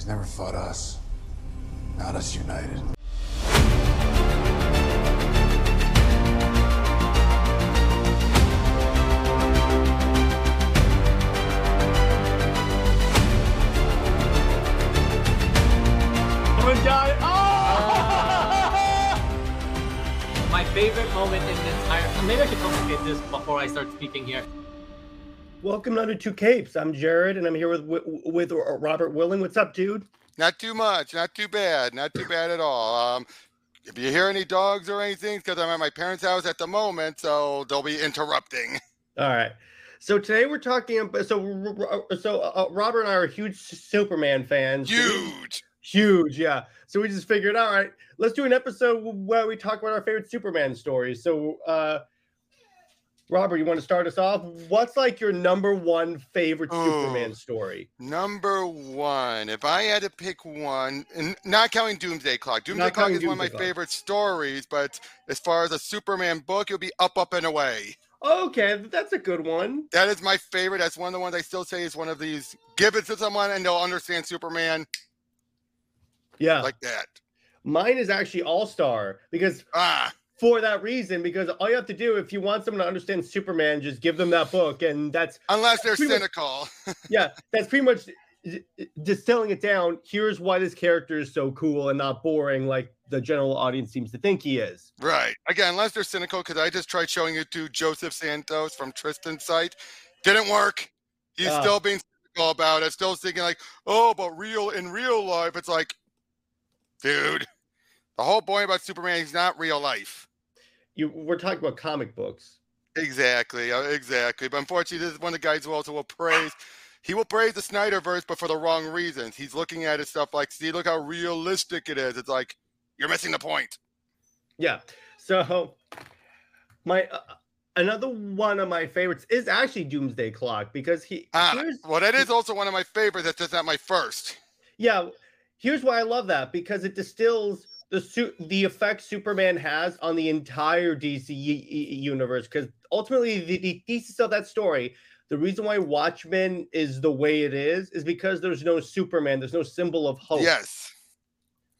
He's never fought us. Not us united. My favorite moment in the entire. Maybe I should complicate this before I start speaking here. Welcome to Under Two Capes. I'm Jared, and I'm here with with, Robert Willing. What's up, dude? Not too much, not too bad, not too bad at all. Um, if you hear any dogs or anything, because I'm at my parents' house at the moment, so they'll be interrupting. All right. So today we're talking. about So so uh, Robert and I are huge Superman fans. Huge. Huge, yeah. So we just figured, all right, let's do an episode where we talk about our favorite Superman stories. So, uh, Robert, you want to start us off? What's like your number one favorite Superman story? Number one, if I had to pick one, and not counting Doomsday Clock. Doomsday Not Clock is one of my Clock. favorite stories, but as far as a Superman book, it'll be Up, Up and Away. Okay, that's a good one. That is my favorite. That's one of the ones I still say is one of these. Give it to someone and they'll understand Superman Yeah, like that. mine is actually All Star because Ah, for that reason, because all you have to do if you want someone to understand Superman, just give them that book, and that's unless they're Pretty much- cynical. yeah, that's pretty much distilling it down. Here's why this character is so cool and not boring, like the general audience seems to think he is. Right. Again, unless they're cynical, because I just tried showing it to Joseph Santos from Tristan's site. Didn't work. He's Ah. still being cynical about it. Still thinking like, oh, but real in real life, it's like, dude, the whole point about Superman, he's not real life. You, we're talking about comic books. Exactly. uh, Exactly. But unfortunately, this is one of the guys who also will praise. He will praise the Snyderverse, but for the wrong reasons. He's looking at it stuff like, see, look how realistic it is. It's like, you're missing the point. Yeah. So my uh, another one of my favorites is actually Doomsday Clock because he Ah, well, that is also one of my favorites. That's just not my first. yeah here's why I love that because it distills the su- the effect Superman has on the entire DC universe because ultimately the, the thesis of that story the reason why Watchmen is the way it is is because there's no Superman there's no symbol of hope Yes.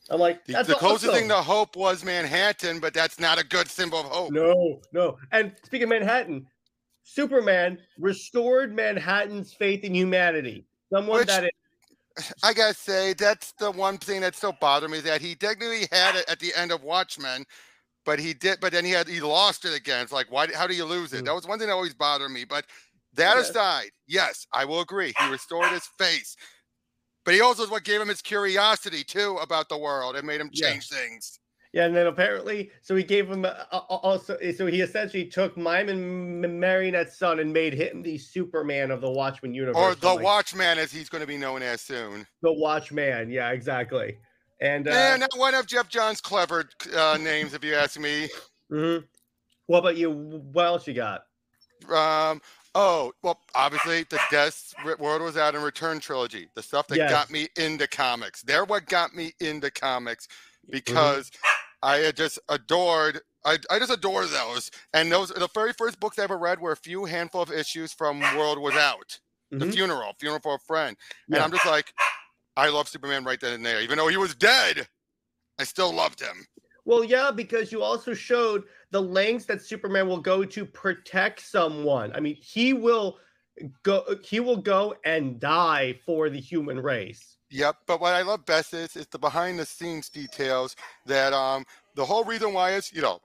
I'm like The, that's the closest awesome. thing to hope was Manhattan, but that's not a good symbol of hope. No, no. And speaking of Manhattan, Superman restored Manhattan's faith in humanity. Someone Which- that is, I gotta say, that's the one thing that still bothered me is that he technically had it at the end of Watchmen, but he did, but then he had he lost it again. It's like, why? How do you lose it? Mm. That was one thing that always bothered me. But that Yeah. aside, yes, I will agree. He restored his face, but he also is what gave him his curiosity too about the world and made him Yeah. change things. Yeah, and then apparently, so he gave him uh, uh, also, so he essentially took Mime and Marionette's son and made him the Superman of the Watchmen universe. Or the like, Watchman, as he's going to be known as soon. the Watchman. Yeah, exactly. And uh, not one of Geoff Johns' clever uh, names, if you ask me. mhm. what about you? What else you got? Um, oh, well, obviously the Death World Without in Return trilogy, the stuff that Yes. got me into comics. They're what got me into comics because I had just adored. I, I just adore those, and those the very first books I ever read were a few handful of issues from World Without, the mm-hmm. funeral, funeral for a friend, and I'm just like, I love Superman right then and there, even though he was dead, I still loved him. Well, yeah, because you also showed the lengths that Superman will go to protect someone. I mean, he will go he will go and die for the human race. Yep, but what I love best is is the behind the scenes details that um the whole reason why is you know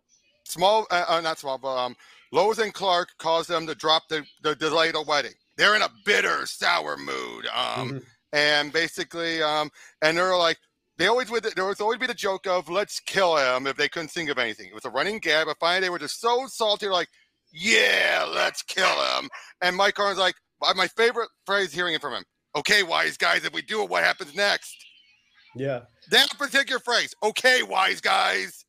small uh, uh, not small but um Lois and Clark caused them to drop the the delay the wedding. They're in a bitter sour mood um Mhm. and basically um and they're like they always would there was always be the joke of let's kill him if they couldn't think of anything. It was a running gag, but finally they were just so salty like yeah let's kill him and Mike Carlin like my favorite phrase hearing it from him. Okay, wise guys, if we do it, what happens next? Yeah. That particular phrase, okay, wise guys.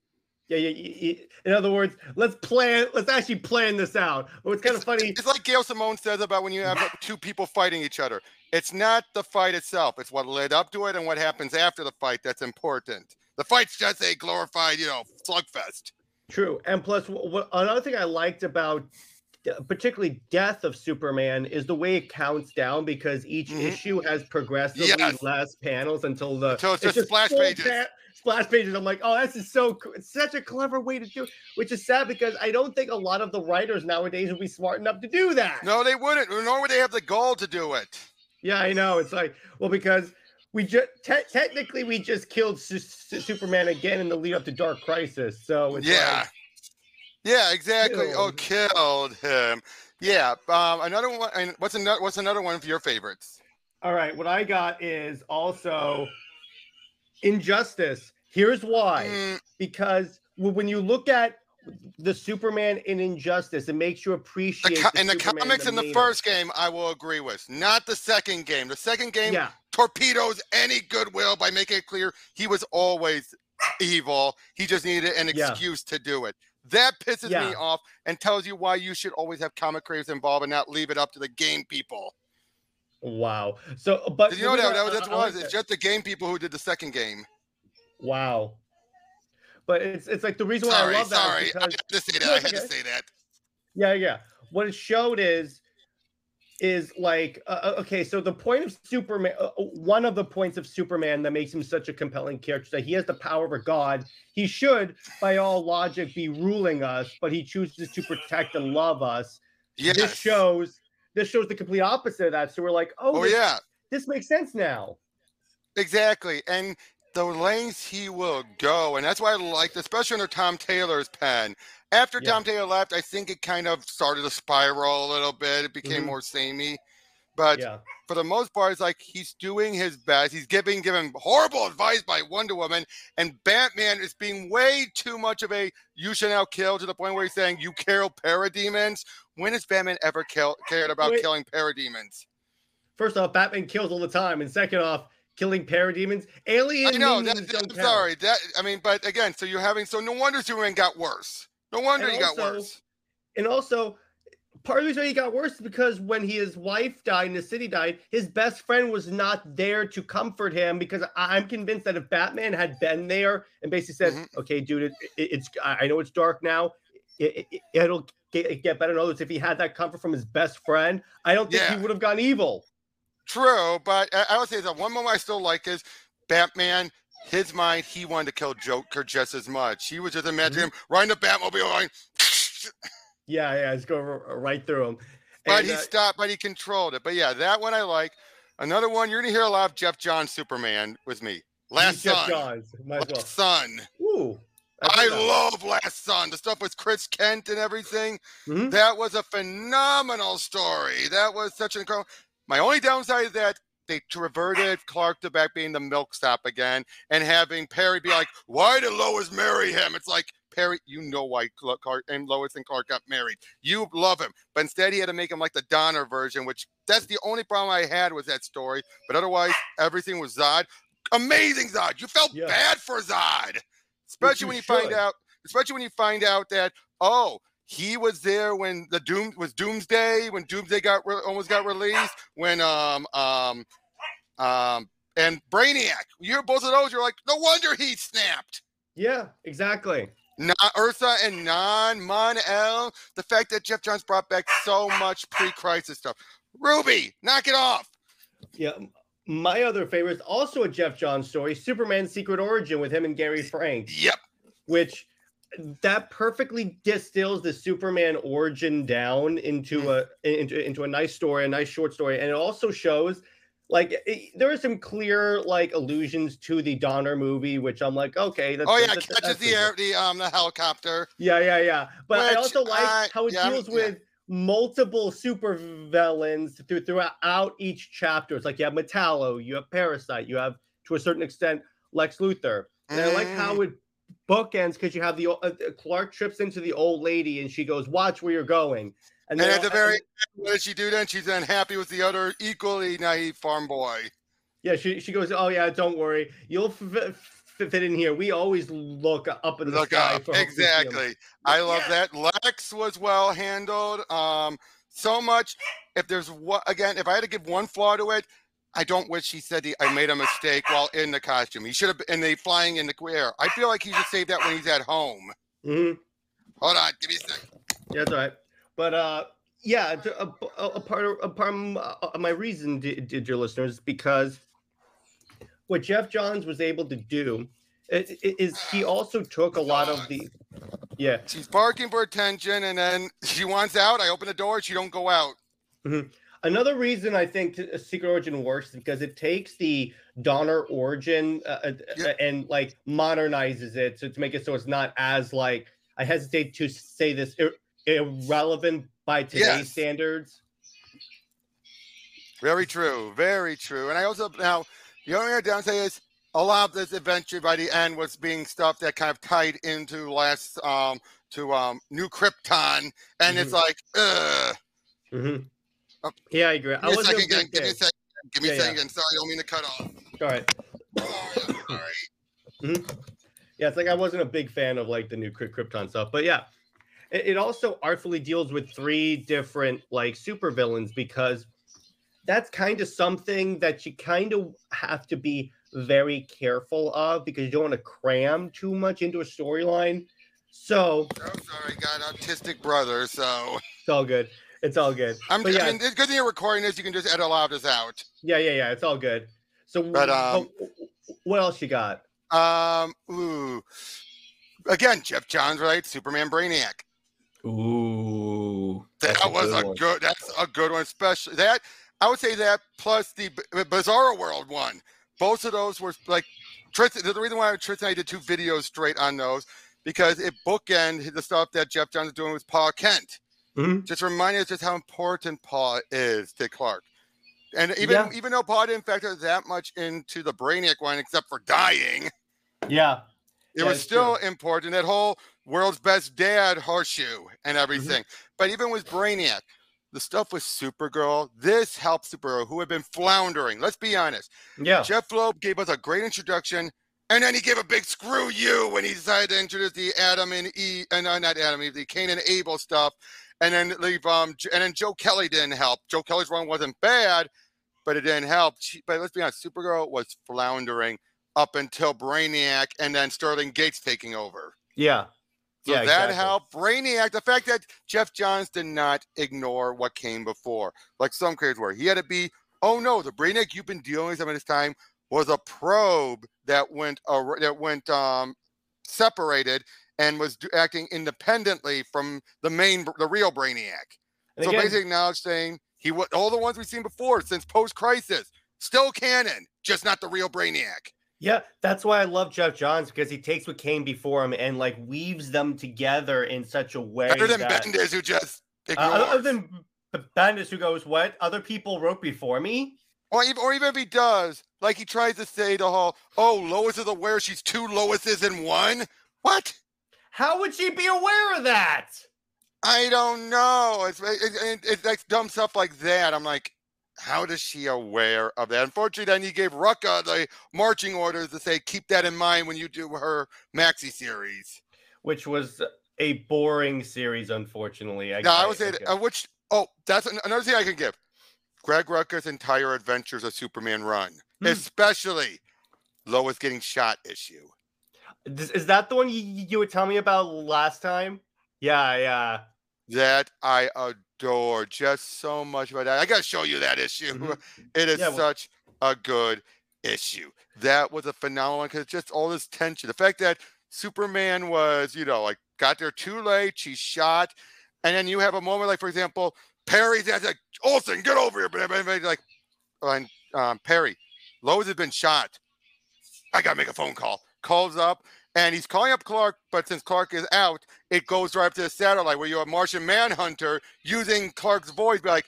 Yeah, yeah, yeah. In other words, let's plan. Let's actually plan this out. Well, it's kind of funny. It's like Gail Simone says about when you have two people fighting each other. It's not the fight itself; it's what led up to it and what happens after the fight that's important. The fight's just a glorified, you know, slugfest. True, and plus, what another thing I liked about particularly death of Superman is the way it counts down because each Mhm. issue has progressively Yes. less panels until the Until it's just splash pages. pa- splash pages. I'm like, oh, this is so it's such a clever way to do, it, which is sad because I don't think a lot of the writers nowadays would be smart enough to do that. No, they wouldn't. Nor would they have the goal to do it. Yeah, I know. It's like, well, because we just te- technically we just killed Su- Su- Superman again in the lead up to Dark Crisis. So it's Yeah. like, Yeah, exactly. Oh, Killed. killed him. Yeah. Um, another one. And what's another? What's another one of your favorites? all right, what I got is also Injustice. Here's why. Mm, Because when you look at the Superman in Injustice, it makes you the appreciate co- the in the Superman comics in the first game, I will agree with. Not the second game. The second game Yeah, torpedoes any goodwill by making it clear he was always evil. He just needed an Yeah. excuse to do it. That pisses Yeah. me off and tells you why you should always have comic creators involved and not leave it up to the game people. wow. So, but Did you know that, that was that's what it was. It's just the game people who did the second game. Wow. But it's it's like the reason why Sorry, I love that sorry. I had to say that. I had to say that. Yeah, yeah. What it showed is is like uh, uh, okay, so the point of Superman uh, uh, one of the points of Superman that makes him such a compelling character that he has the power of a god. He should by all logic be ruling us, but he chooses to protect and love us. Yes. This shows this shows the complete opposite of that. So we're like, "Oh, Oh this, yeah. this makes sense now." Exactly. And the lengths he will go. And that's why I liked, especially under Tom Taylor's pen. After Yeah. Tom Taylor left, I think it kind of started to spiral a little bit. It became Mhm. more samey. But Yeah. for the most part, it's like he's doing his best. He's giving given horrible advice by Wonder Woman, and Batman is being way too much of a you shall now kill to the point where he's saying you kill parademons. When has Batman ever kill, cared about Wait. killing parademons? First off, Batman kills all the time, and second off, killing parademons, alien I know. That, that- I'm sorry. That I mean, but again, so you're having so no wonder Superman got worse. No wonder And he got worse. And also, part of the reason he got worse is because when his wife died and the city died, his best friend was not there to comfort him. Because I'm convinced that if Batman had been there and basically said, Mhm. "Okay, dude, it, it- it's I know it's dark now. It, it'll get, get better." In other words, if he had that comfort from his best friend, I don't think Yeah. he would have gone evil. True, but I, I would say that one moment I still like is Batman. His mind, he wanted to kill Joker just as much. He was just imagining Mm-hmm. him riding the Batmobile, going, Yeah, yeah, it's going right through him. but And, he uh, stopped, but he controlled it. But yeah, that one I like. Another one you're gonna hear a lot of Geoff Johns Superman with me. Last Geoff Son. Johns, might as well. Son. Ooh, I that. love Last Son. The stuff with Chris Kent and everything. Mhm. That was a phenomenal story. That was such an incredible. My only downside is that they reverted Clark to back being the milk stop again and having Perry be like, "Why did Lois marry him?" It's like Perry, you know why Clark and Lois and Clark got married. You love him, but instead he had to make him like the Donner version, which that's the only problem I had with that story. But otherwise, everything was Zod. Amazing Zod. You felt Yeah. bad for Zod, especially when you find out, especially when you find out that oh he was there when the doom was doomsday when doomsday got re- almost got released when um um um and brainiac you're both of those you're like no wonder he snapped Yeah, exactly. not Ursa and non Mon El. The fact that Geoff Johns brought back so much pre-crisis stuff. Ruby, knock it off. Yeah. My other favorite is also a Geoff Johns story, Superman's Secret Origin with him and Gary Frank, Yep. which that perfectly distills the Superman origin down into a into, into a nice story, a nice short story, and it also shows like it, there are some clear like allusions to the Donner movie, which I'm like, okay, that's Oh yeah, that- that- catches that's the air, the um the helicopter. Yeah, yeah, yeah. But I also like I- how it yeah, deals yeah. with multiple super villains through, throughout each chapter. It's like you have Metallo, you have Parasite, you have to a certain extent Lex Luthor. And I like Mm. how it bookends because you have the uh, uh, Clark trips into the old lady and she goes, "Watch where you're going." And then at the very end, what does she do then? She's unhappy with the other equally naive farm boy. yeah, she she goes, "Oh yeah, don't worry, you'll f- fit in here. We always look up in the Look sky up. Exactly. I love Yeah. that. Lex was well handled. Um, so much. If there's what again, if I had to give one flaw to it, I don't wish he said he, I made a mistake while in the costume. He should have been in the flying in the air. I feel like he should save that when he's at home. Mhm. Hold on, give me a second. Yeah, that's all right. But uh yeah, a, a, a part of, a part of uh, my reason, did, d- dear listeners, because what Geoff Johns was able to do i- i- is he also took a lot of the, yeah, She's barking for attention, and then she wants out. I open the door. She don't go out. Another reason I think uh, Secret Origin works is because it takes the Donner origin uh, uh, uh, and like modernizes it so to make it so it's not as like I hesitate to say this ir- irrelevant by today's Yes. standards. Very true. Very true. And I also now the only other downside is a lot of this adventure by the end was being stuff that kind of tied into last um to um New Krypton, and it's like, ugh. Mhm. Oh. Yeah, I agree. I Give me a second again. Give me a second. Give me Yeah, a second. again. Sorry, I don't mean to cut off. All right. Yeah, sorry. Mm-hmm. Yeah, it's like I wasn't a big fan of like the new Krypton stuff, but yeah, it, it also artfully deals with three different like supervillains because that's kind of something that you kind of have to be very careful of because you don't want to cram too much into a storyline. So Oh, sorry. Got autistic brother, so it's all good. It's all good. I'm. But yeah, I mean, the good thing you're recording is you can just edit a lot of this out. yeah, yeah, yeah. It's all good. So, But, um, wh- what else you got? Um. Ooh. Again, Geoff Johns, right? Superman Brainiac. Ooh, That was a good. That's a good one, especially that. I would say that plus the B- Bizarro World one. Both of those were like Tristan. The reason why Tristan and I did two videos straight on those because it bookend the stuff that Geoff Johns is doing with Paul Kent. Mhm. Just reminding us just how important Paul is to Clark. And even Yeah. even though Paul didn't factor that much into the Brainiac one, except for dying, Yeah, it Yeah, was still important. That whole world's best dad horseshoe Mm-hmm. and everything. But even with Brainiac, the stuff with Supergirl, this helped Supergirl, who had been floundering. Let's be honest. yeah, Jeph Loeb gave us a great introduction, and then he gave a big screw you when he decided to introduce the Adam and E, and uh, not Adam, Eve, the Cain and Abel stuff, and then leave um, and then Joe Kelly didn't help. Joe Kelly's run wasn't bad, but it didn't help. She, but let's be honest, Supergirl was floundering up until Brainiac, and then Sterling Gates taking over. yeah. So Yeah, that exactly. helped. Brainiac, the fact that Geoff Johns did not ignore what came before, like some creators were. He had to be, oh no, the Brainiac you've been dealing with some of this time was a probe that went ar- that went um separated and was acting independently from the main, the real Brainiac. And so again- basically now saying he wa- all the ones we've seen before since post crisis, still canon, just not the real Brainiac. Yeah, that's why I love Geoff Johns because he takes what came before him and like weaves them together in such a way. Other than that, Bendis, who just Uh, other than Bendis, who goes, "What other people wrote before me?" Or even, or even if he does, like he tries to say to whole, oh, Lois is aware she's two Loises in one. What? How would she be aware of that? I don't know. It's it, it, it's like dumb stuff like that. I'm like, how does she aware of that? Unfortunately, then he gave Rucka the marching orders to say, keep that in mind when you do her maxi series. Which was a boring series, unfortunately. I, Now, I would I say, guess. uh, which, oh, that's an, another thing I can give. Greg Rucka's entire Adventures of Superman run, Hmm. especially Lois getting shot issue. Is- is that the one you, you would tell me about last time? Yeah, yeah. that I adore just so much about that. I got to show you that issue. Mhm. It is Yeah, well- such a good issue. That was a phenomenal one because just all this tension. The fact that Superman was, you know, like got there too late, she's shot, and then you have a moment like, for example, Perry's that's like Olsen, get over here, but everybody's like, and um, Perry, Lois has been shot. I gotta make a phone call. Calls up, and he's calling up Clark, but since Clark is out, it goes right up to the satellite where you're a Martian Manhunter using Clark's voice. Be like,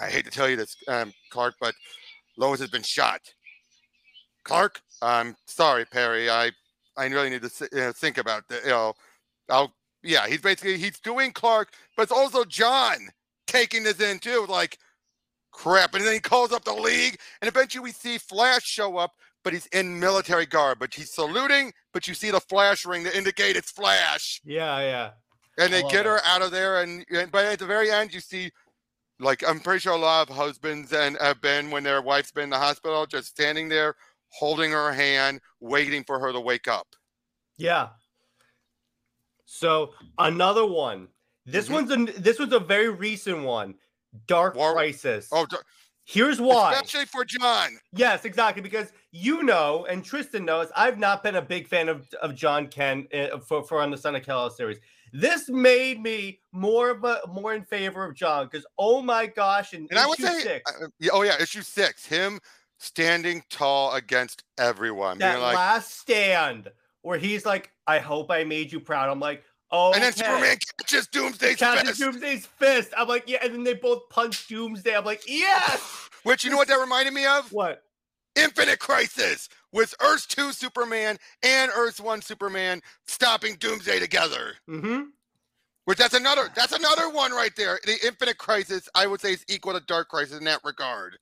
I hate to tell you this, um, Clark, but Lois has been shot. Clark, I'm sorry, Perry. I I really need to you know, think about that. You know, I'll yeah. He's basically he's doing Clark, but it's also J'onn taking this in too. Like crap, and then he calls up the league, and eventually we see Flash show up, but he's in military garb, but he's saluting, but you see the flash ring to indicate it's Flash Yeah, yeah. and I they love get her that. out of there and, and but at the very end you see like i'm pretty sure a lot of husbands and have been when their wife's been in the hospital just standing there holding her hand waiting for her to wake up Yeah. So another one This Mhm. one's a this was a very recent one. Dark War- Crisis. Oh, d- Here's why. especially for Jon. Yes, exactly. Because you know, and Tristan knows, I've not been a big fan of, of Jon Ken uh, for, for on the Son of Kal series. This made me more of a more in favor of Jon because oh my gosh, in And I would say, six, uh, oh yeah, issue six, him standing tall against everyone, that like, last stand where he's like, "I hope I made you proud." I'm like, oh, and then Superman catches Doomsday's catches fist. Doomsday's fist. I'm like, yeah, and then they both punch Doomsday. I'm like, yes. Which you know what that reminded me of? What? Infinite Crisis with Earth 2 Superman and Earth 1 Superman stopping Doomsday together. Mm-hmm. Which that's another that's another one right there. The Infinite Crisis, I would say, is equal to Dark Crisis in that regard.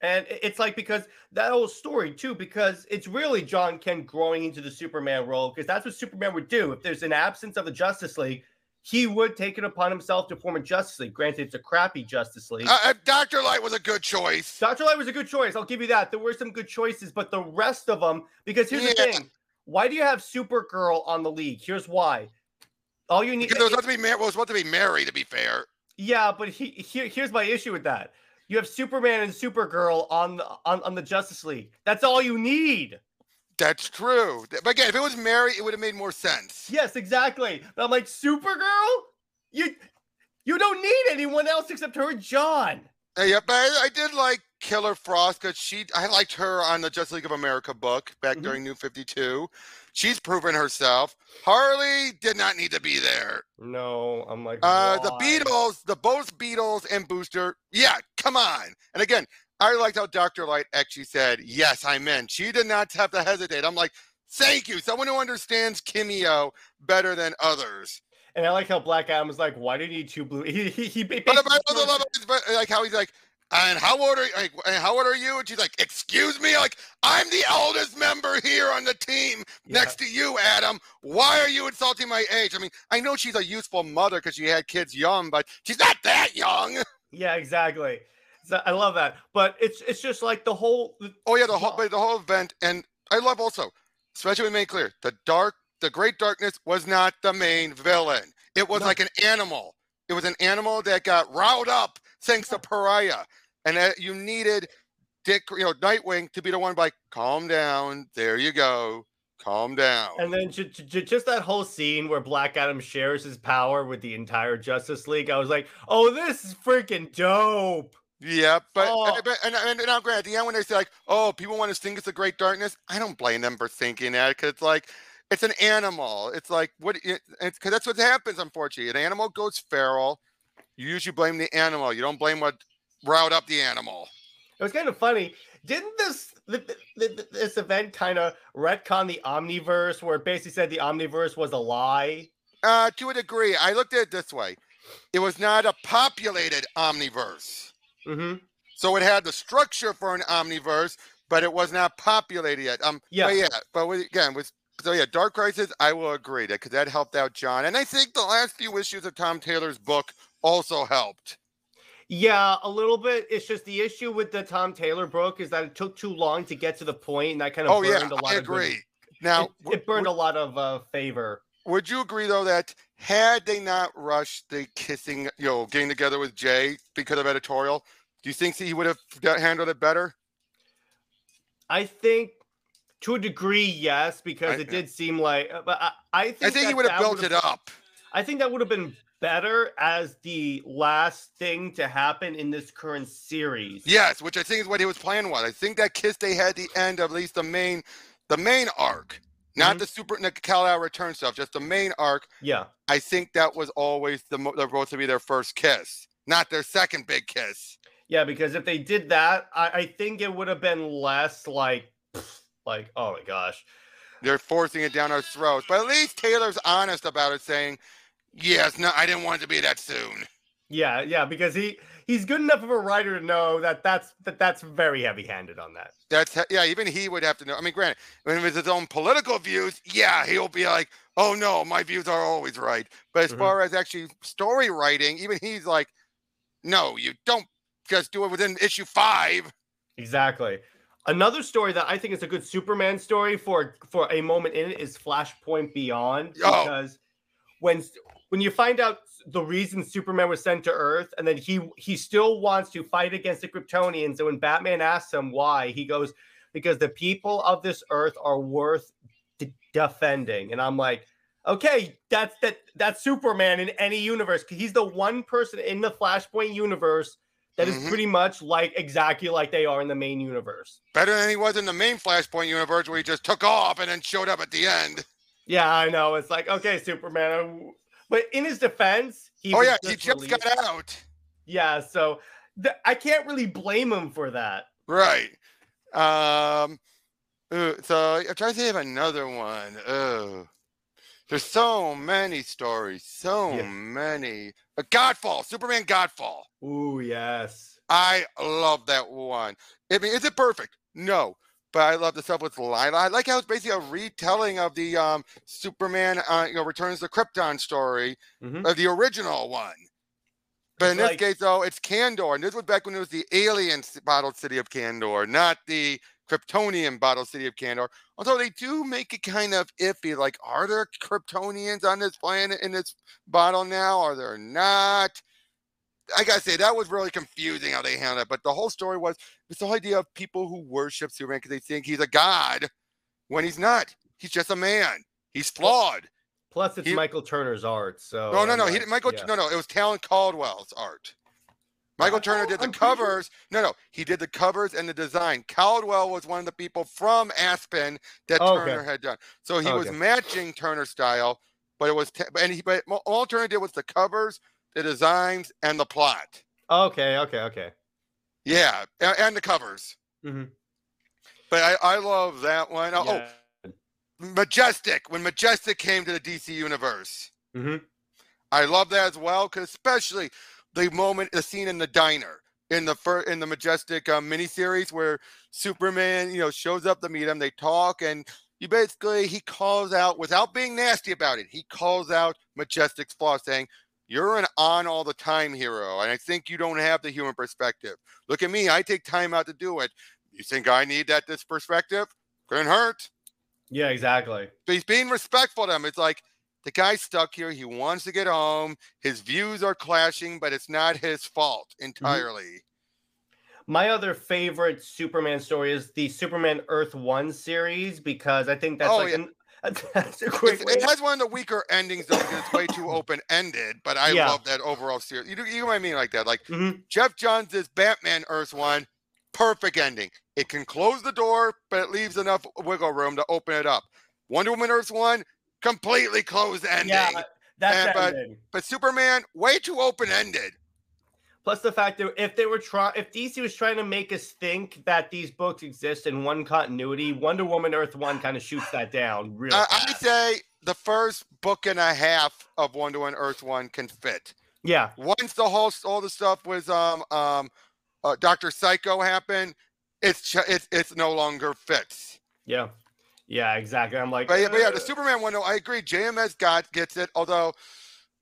And it's like because that whole story too, because it's really Jon Kent growing into the Superman role, because that's what Superman would do. If there's an absence of a Justice League, he would take it upon himself to form a Justice League. Granted, it's a crappy Justice League. Uh, uh, Doctor Light was a good choice. Doctor Light was a good choice. I'll give you that. There were some good choices, but the rest of them, because here's the thing: why do you have Supergirl on the league? Here's why. All you need, Because it was supposed to be Mary. Well, it was supposed to be Mary, to be fair. Yeah, but he, here, here's my issue with that. You have Superman and Supergirl on the on, on the Justice League. That's all you need. That's true. But again, if it was Mary, it would have made more sense. Yes, exactly. But I'm like, Supergirl? You you don't need anyone else except her and Jon. Hey, yeah, but I, I did like Killer Frost because she I liked her on the Justice League of America book back Mhm. during New 52. She's proven herself. Harley did not need to be there. No, I'm like, Uh, the? Beetles, the both Beetles and Booster. Yeah, come on. And again, I liked how Dr. Light actually said, Yes, I'm in. She did not have to hesitate. I'm like, Thank you. Someone who understands Kimiyo better than others. And I like how Black Adam was like, why do you need two blue? He he, he But basically I also love but, like how he's like, and how old are you? Like, how old are you? And she's like, excuse me, like I'm the oldest member here on the team Yeah. next to you, Adam. Why are you insulting my age? I mean, I know she's a youthful mother because she had kids young, but she's not that young. Yeah, exactly. So I love that. But it's it's just like the whole Oh yeah, the whole but the whole event, and I love also, especially we made clear, the dark, the great darkness was not the main villain. It was No. like an animal. It was an animal that got riled up thanks to Pariah, and that you needed Dick, you know, Nightwing to be the one like, calm down. There you go, calm down. And then ju- ju- just that whole scene where Black Adam shares his power with the entire Justice League, I was like, "Oh, this is freaking dope!" Yeah, but, Oh. and, but- and, and, now, granted, at the end when they say like, "Oh, people want to think it's the Great Darkness," I don't blame them for thinking that because it's like it's an animal. It's like what? it- It's because that's what happens. Unfortunately, an animal goes feral. You usually blame the animal. You don't blame what riled up the animal. It was kind of funny. Didn't this th- th- th- this event kind of retcon the Omniverse, where it basically said the Omniverse was a lie? Uh, to a degree, I looked at it this way: it was not a populated omniverse, Mm-hmm. so it had the structure for an omniverse, but it was not populated yet. Um, Yeah. But yeah, but with, again, with so yeah, Dark Crisis, I will agree that because that helped out Jon, and I think the last few issues of Tom Taylor's book also helped. Yeah, a little bit. It's just the issue with the Tom Taylor book is that it took too long to get to the point, and that kind of Oh yeah, burned a lot I of good- agree. Now, it, it burned w- a lot of uh, favor. would you agree though that had they not rushed the kissing, you know, getting together with Jay because of editorial, do you think he would have handled it better? I think to a degree, yes, because I- it did seem like. uh, But I, I think I think he would have built it up. I think that would have been better as the last thing to happen in this current series. Yes, which I think is what he was planning was. I think that kiss they had at the end of at least the main, the main arc, not Mhm. the super the Kal-El return stuff, just the main arc. Yeah. I think that was always the they're supposed to be their first kiss, not their second big kiss. Yeah, because if they did that, I, I think it would have been less like, like, oh my gosh. They're forcing it down our throats. But at least Taylor's honest about it, saying, "Yes, no, I didn't want it to be that soon." Yeah, yeah, because he he's good enough of a writer to know that that's that that's very heavy-handed on that. That's yeah. Even he would have to know. I mean, granted, when it's his own political views, yeah, he'll be like, "Oh no, my views are always right." But as Mhm. far as actually story writing, even he's like, "No, you don't just do it within issue five. Exactly. Another story that I think is a good Superman story for for a moment in it is Flashpoint Beyond Oh. because when when you find out the reason Superman was sent to Earth, and then he he still wants to fight against the Kryptonians, and when Batman asks him why, he goes, "Because the people of this Earth are worth d- defending." And I'm like, okay, that's that that's Superman in any universe. He's the one person in the Flashpoint universe that is Mhm. pretty much like exactly like they are in the main universe. Better than he was in the main Flashpoint universe where he just took off and then showed up at the end. Yeah, I know. It's like, okay, Superman. But in his defense, he oh yeah, he just released. got out. Yeah, so th- I can't really blame him for that. Right. Um. so I'm trying to think of another one. Oh, there's so many stories. So Yeah. many. Uh, Godfall. Superman Godfall. Ooh, yes. I love that one. I mean, is it perfect? No. But I love the stuff with Lyla. I like how it's basically a retelling of the um, Superman, uh, you know, returns to Krypton story Mhm. of the original one. But in It's this like- case, though, it's Kandor, and this was back when it was the alien bottled city of Kandor, not the Kryptonian bottled city of Kandor. Although they do make it kind of iffy. Like, are there Kryptonians on this planet in this bottle now? Are there not? I gotta say that was really confusing how they handled it. But the whole story was this whole idea of people who worship Superman because they think he's a god when he's not. He's just a man. He's flawed. Plus, it's He- Michael Turner's art. So oh, No, no, no. He. Michael. yeah. No, no. It was Talent Caldwell's art. Michael Turner oh, did the I'm pretty sure- covers. No, no. He did the covers and the design. Caldwell was one of the people from Aspen that Oh, okay. Turner had done. So he oh, was matching Turner's style, but it was. ta- And he. But all Turner did was the covers, the designs, and the plot. Okay, okay, okay. Yeah, and, and the covers. Mhm. But I, I love that one. Oh, Yeah. Majestic. When Majestic came to the DC universe. Mhm. I love that as well, because especially the moment, the scene in the diner in the fir- in the majestic uh, miniseries where Superman, you know, shows up to meet him. They talk, and you basically he calls out without being nasty about it. He calls out Majestic's flaw, saying, "You're an on all the time hero, and I think you don't have the human perspective. Look at me, I take time out to do it. You think I need that this perspective? Couldn't hurt." Yeah, exactly. but he's being respectful to him. It's like the guy's stuck here. He wants to get home. His views are clashing, but it's not his fault Mm-hmm. entirely. My other favorite Superman story is the Superman Earth One series because I think that's Oh, like yeah. an, that's a way. it has one of the weaker endings though, because it's way too open ended. But I Yeah. love that overall series. You, do- you know what I mean like that? Like Mhm. Geoff Johns' Batman Earth One, perfect ending. It can close the door, but it leaves enough wiggle room to open it up. Wonder Woman Earth One, completely closed ending. Yeah, that's And- but- ending. But Superman, way too open ended. Plus the fact that if they were trying, if DC was trying to make us think that these books exist in one continuity, Wonder Woman Earth One kind of shoots that down real I, fast. I'd say the first book and a half of Wonder Woman Earth One can fit. yeah, Once the whole all the stuff was um um uh, Doctor Psycho happened, it's ch- it's it's no longer fits. yeah, yeah, exactly. I'm like, But yeah, but yeah, the "Uh, Superman one, though, I agree. JMS got gets it, although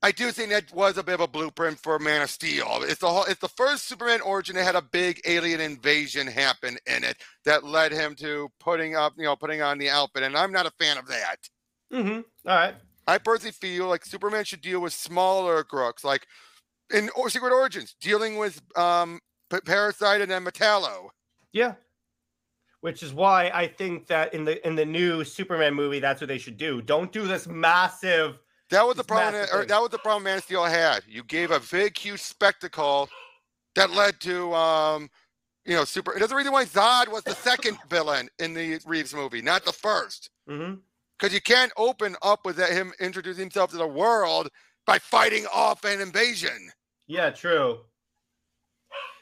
I do think that was a bit of a blueprint for Man of Steel. It's the whole it's the first Superman origin that had a big alien invasion happen in it that led him to putting up you know putting on the outfit, and I'm not a fan of that. Mm-hmm. all right, I personally feel like Superman should deal with smaller crooks, like in or Secret Origins, dealing with um Parasite and then Metallo. yeah. Which is why I think that in the in the new Superman movie, that's what they should do. Don't do this massive. That was the problem. That, or that was the problem Man of Steel had. You gave a big, huge spectacle that led to um, you know, super. There's a reason why Zod was the second villain in the Reeves movie, not the first. Mhm. Because you can't open up with that, him introducing himself to the world by fighting off an invasion. Yeah, true.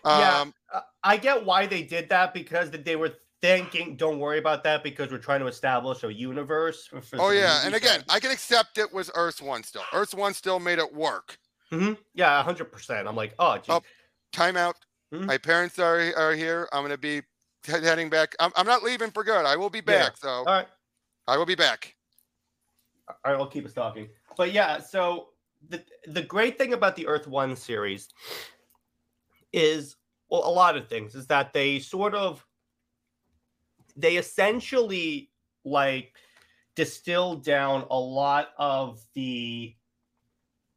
Um, Yeah. I get why they did that because that they were thinking, don't worry about that because we're trying to establish a universe. Oh yeah, and again, I can accept it was Earth One still. Earth One still made it work. Mhm. Yeah, hundred percent. I'm like, oh, geez. Oh, Timeout. Mhm. My parents are are here. I'm gonna be heading back. I'm, I'm not leaving for good. I will be Yeah. back. So all right, I will be back. all right, I'll keep us talking. But yeah, so the the great thing about the Earth One series is well, a lot of things is that they sort of they essentially like distill down a lot of the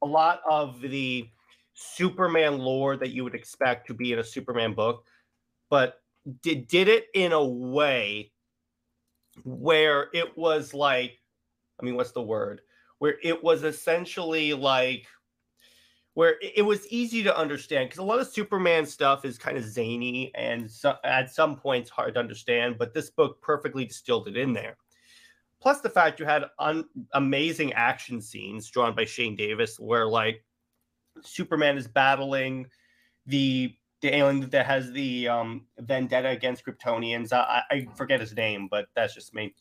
a lot of the Superman lore that you would expect to be in a Superman book, but did did it in a way where it was like, I mean, what's the word? Where it was essentially like where it was easy to understand because a lot of Superman stuff is kind of zany and so, at some points hard to understand, but this book perfectly distilled it in there. Plus the fact you had un- amazing action scenes drawn by Shane Davis, where like Superman is battling the the alien that has the um, vendetta against Kryptonians. I, I forget his name, but that's just me.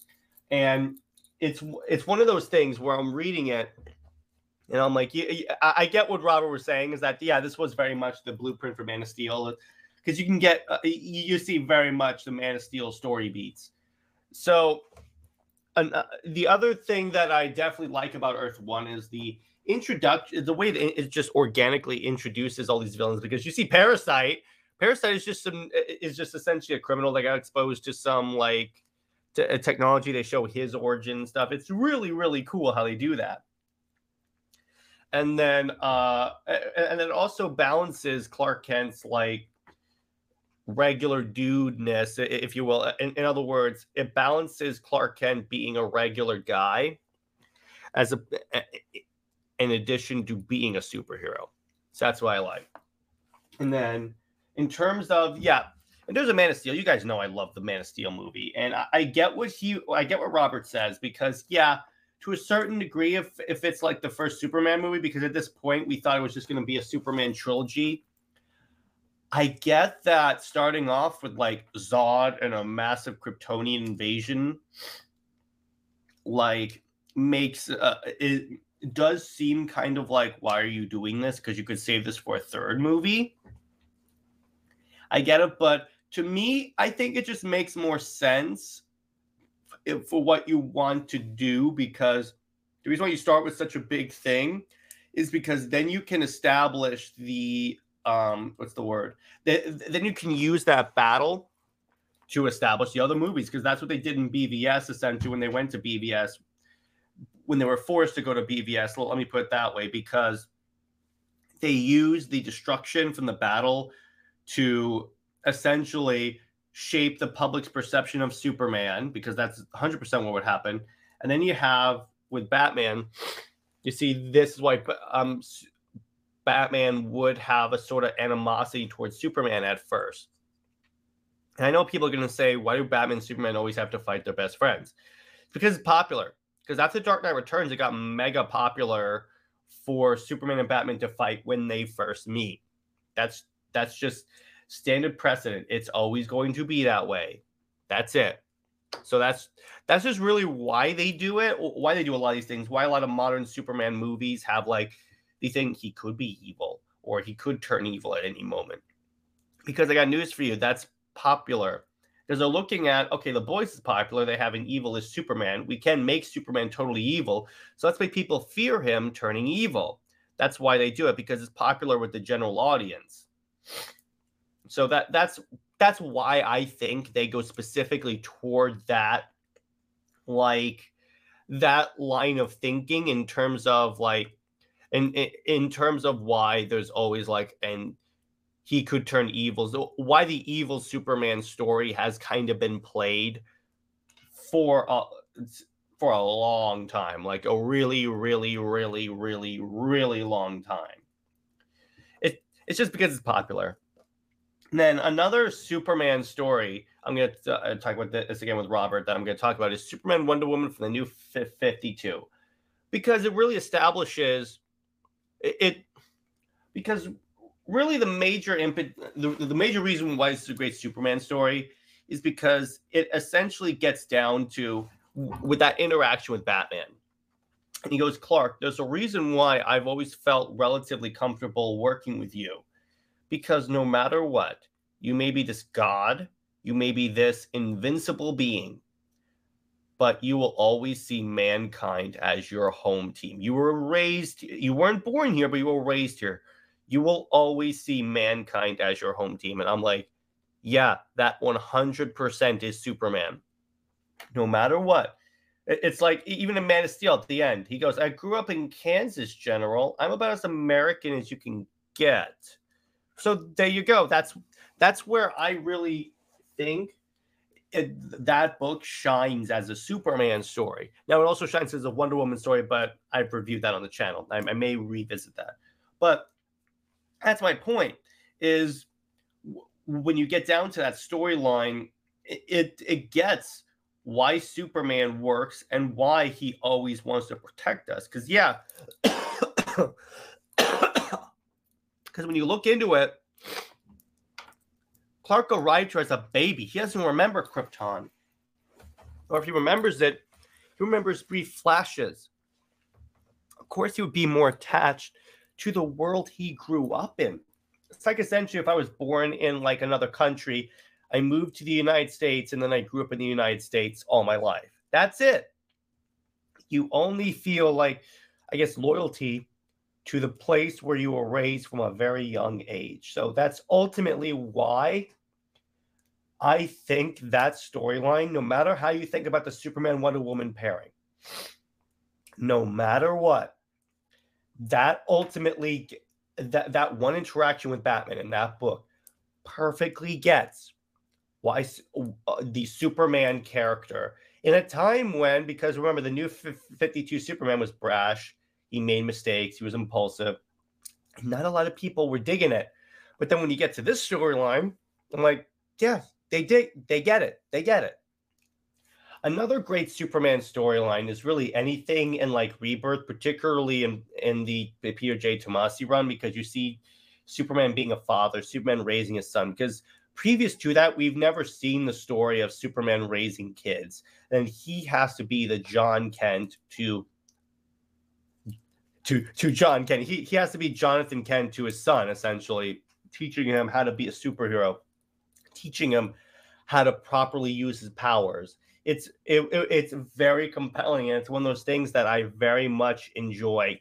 And it's it's one of those things where I'm reading it and I'm like, I get what Robert was saying is that yeah, this was very much the blueprint for Man of Steel because you can get uh, you see very much the Man of Steel story beats. So, uh, the other thing that I definitely like about Earth One is the introduction, the way that it just organically introduces all these villains because you see Parasite. Parasite is just some is just essentially a criminal that got exposed to some like to technology. They show his origin stuff. It's really really cool how they do that and then uh and it also balances Clark Kent's like regular dudeness, if you will. In, in other words, it balances Clark Kent being a regular guy as a in addition to being a superhero. So that's what I like. And then in terms of yeah, and there's a Man of Steel. You guys know I love the Man of Steel movie, and I, I get what he, I get what Robert says because yeah, to a certain degree if if it's like the first Superman movie because at this point we thought it was just going to be a Superman trilogy. I get that starting off with like Zod and a massive Kryptonian invasion like makes uh, it does seem kind of like why are you doing this because you could save this for a third movie. I get it, but to me, I think it just makes more sense for what you want to do because the reason why you start with such a big thing is because then you can establish the um what's the word? Then you can use that battle to establish the other movies because that's what they did in BVS essentially when they went to BVS when they were forced to go to BVS let me put it that way because they used the destruction from the battle to essentially shape the public's perception of Superman because that's 100% what would happen. And then you have with Batman, you see this is why um, Batman would have a sort of animosity towards Superman at first. And I know people are going to say, why do Batman and Superman always have to fight their best friends? because it's popular. Because after Dark Knight Returns, it got mega popular for Superman and Batman to fight when they first meet. That's that's just standard precedent. It's always going to be that way. That's it. So that's that's just really why they do it. Why they do a lot of these things. Why a lot of modern Superman movies have like they think he could be evil or he could turn evil at any moment. Because I got news for you. That's popular. Because they're looking at okay, the boys is popular. They have an evil as Superman. We can make Superman totally evil. So let's make people fear him turning evil. That's why they do it because it's popular with the general audience. So that that's that's why I think they go specifically toward that like that line of thinking in terms of like in in terms of why there's always like and he could turn evil. So why the evil superman story has kind of been played for a for a long time like a really really really really really long time. It it's just because it's popular then another Superman story I'm going to uh, talk about this again with Robert that I'm going to talk about is Superman Wonder Woman from the new 52 because it really establishes it, it because really the major input the, the major reason why it's a great Superman story is because it essentially gets down to with that interaction with Batman. And he goes, Clark, there's a reason why I've always felt relatively comfortable working with you because no matter what, you may be this god, you may be this invincible being, but you will always see mankind as your home team. You were raised, you weren't born here, but you were raised here. You will always see mankind as your home team. And I'm like, yeah, that 100% is Superman. No matter what, It's like even in Man of Steel at the end, he goes, "I grew up in Kansas, General. I'm about as American as you can get." So there you go. That's that's where I really think it, that book shines as a Superman story. Now it also shines as a Wonder Woman story, but I've reviewed that on the channel. I, I may revisit that, but that's my point. Is w- when you get down to that storyline, it, it it gets why Superman works and why he always wants to protect us. Because yeah, because when you look into it, Clark here as a baby. He doesn't remember Krypton, or if he remembers it, he remembers brief flashes. Of course, he would be more attached to the world he grew up in. It's like essentially if I was born in like another country I moved to the United States and then I grew up in the United States all my life. That's it. You only feel like, I guess, loyalty to the place where you were raised from a very young age. So that's ultimately why I think that storyline, no matter how you think about the Superman Wonder Woman pairing, no matter what, that ultimately that that one interaction with Batman in that book perfectly gets why uh, the Superman character in a time when, because remember, the new 52 Superman was brash, he made mistakes, he was impulsive, not a lot of people were digging it. But then when you get to this storyline, I'm like, yeah, they did. they get it, they get it. Another great Superman storyline is really anything in like Rebirth, particularly in in the, the Peter J. Tomasi run, because you see Superman being a father, Superman raising his son, because previous to that, we've never seen the story of Superman raising kids. And he has to be the Jon Kent to to to Jon Kent. He he has to be Jonathan Kent to his son, essentially, teaching him how to be a superhero, teaching him how to properly use his powers. It's it, it- it's very compelling, and it's one of those things that I very much enjoy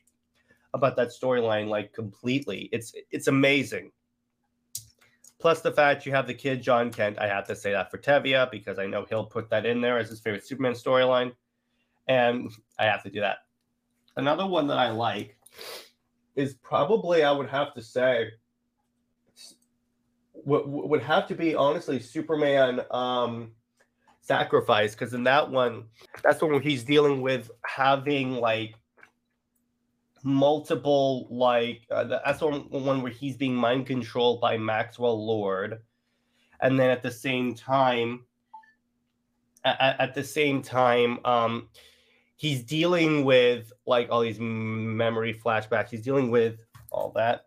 about that storyline, like completely. It's it's amazing. Plus the fact you have the kid Jon Kent. I have to say that for Tevia because I know he'll put that in there as his favorite Superman storyline, and I have to do that. Another one that I like is probably I would have to say would, would have to be honestly Superman um sacrifice because in that one that's when he's dealing with having like multiple like uh, that's one one where he's being mind controlled by Maxwell Lord and then at the same time at, at the same time um he's dealing with like all these memory flashbacks he's dealing with all that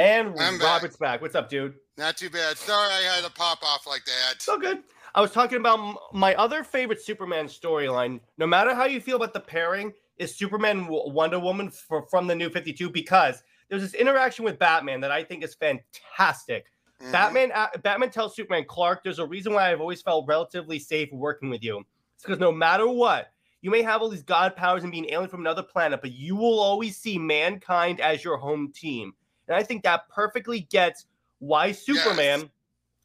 and I'm. Robert's back. What's up, dude? Not too bad. Sorry I had to pop off like that. So good. I was talking about my other favorite Superman storyline. No matter how you feel about the pairing, is Superman Wonder Woman for, from the New Fifty Two because there's this interaction with Batman that I think is fantastic. Mhm. Batman uh, Batman tells Superman Clark, "There's a reason why I've always felt relatively safe working with you. It's because no matter what, you may have all these god powers and be an alien from another planet, but you will always see mankind as your home team." And I think that perfectly gets why Superman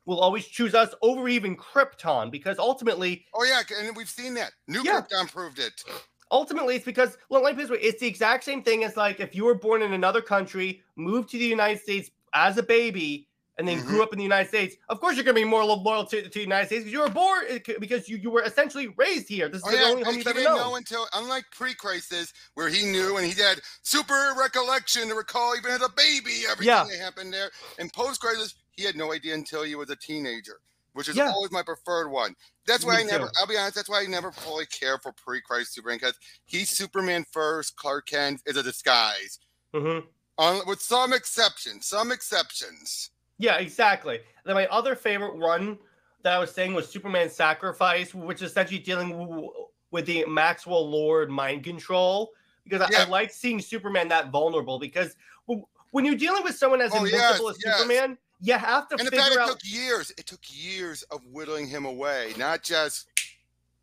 will always choose us over even Krypton because ultimately, Oh yeah, and we've seen that. New Yeah. Krypton proved it. ultimately it's because well, like this way, it's the exact same thing as like if you were born in another country, moved to the United States as a baby, and then grew up in the United States. Of course, you're gonna be more loyal to, to the United States because you were born because you, you were essentially raised here. This is Oh the yeah, only home you've ever known. know until, unlike pre-crisis, where he knew and he had super recollection to recall even as a baby everything Yeah. that happened there. And post-crisis, he had no idea until he was a teenager, which is Yeah. always my preferred one. That's why Me I never, too. I'll be honest, that's why I never fully care for pre-crisis Superman because he's Superman first, Clark Kent is a disguise. hmm Um, with some exceptions, some exceptions. Yeah, exactly. Then my other favorite one that I was saying was Superman Sacrifice, which is essentially dealing w- with the Maxwell Lord mind control. Because I, I like seeing Superman that vulnerable. Because w- when you're dealing with someone as Oh, invincible yes, as yes. Superman, you have to And figure fact, it took years. It took years of whittling him away, not just.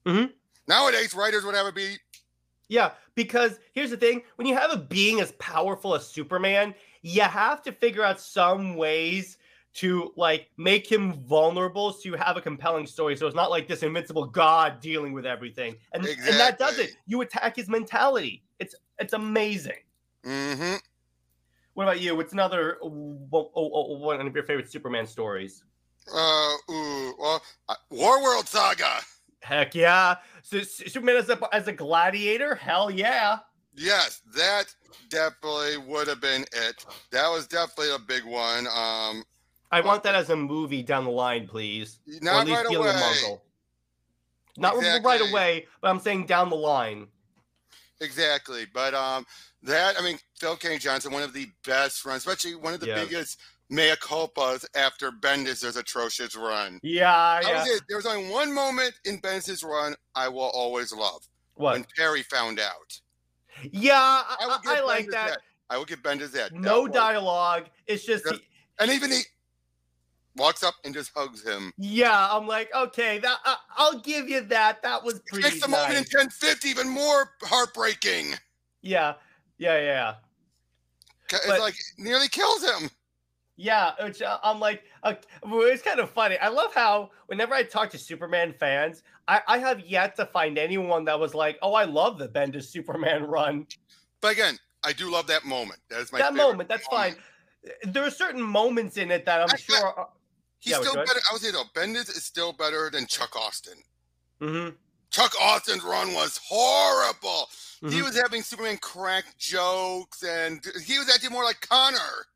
Mhm. Nowadays, writers would have a beat. Yeah, because here's the thing: when you have a being as powerful as Superman, you have to figure out some ways to like make him vulnerable so you have a compelling story. So it's not like this invincible god dealing with everything. And and that does it. You attack his mentality. It's it's amazing. Mm-hmm. What about you? What's another one oh, oh, one of your favorite Superman stories? Uh, ooh, well, uh, Warworld Saga. Heck yeah! So Superman as a as a gladiator? Hell yeah! Yes, that definitely would have been it. That was definitely a big one. Um, I want that as a movie down the line, please. or at not least right dealing with away. Mongol. Not right away, but I'm saying down the line. Exactly, but um, that I mean, Phil Kennedy Johnson, one of the best runs, especially one of the Yeah. biggest mea culpas after Bendis' atrocious run. Yeah, yeah. it. There was only one moment in Bendis' run I will always love What? when Perry found out. Yeah, I, I I, like Bendis that. I will give Bendis that. That No was- dialogue. It's just. And even he walks up and just hugs him. yeah. I'm like, okay, that I, I'll give you that. That was It makes the moment in nice. 1050 even more heartbreaking. Yeah, yeah, yeah. It's But- like nearly kills him. Yeah, which uh, I'm like, uh, it's kind of funny. I love how whenever I talk to Superman fans, I, I have yet to find anyone that was like, "Oh, I love the Bendis Superman run." But again, I do love that moment. That is my that favorite moment, that's fine. There are certain moments in it that I'm I- I- sure. Are, He's Yeah, still better. I would say though, Bendis is still better than Chuck Austin. Mhm, Chuck Austin's run was horrible. He mhm. was having Superman crack jokes, and he was acting more like Conner,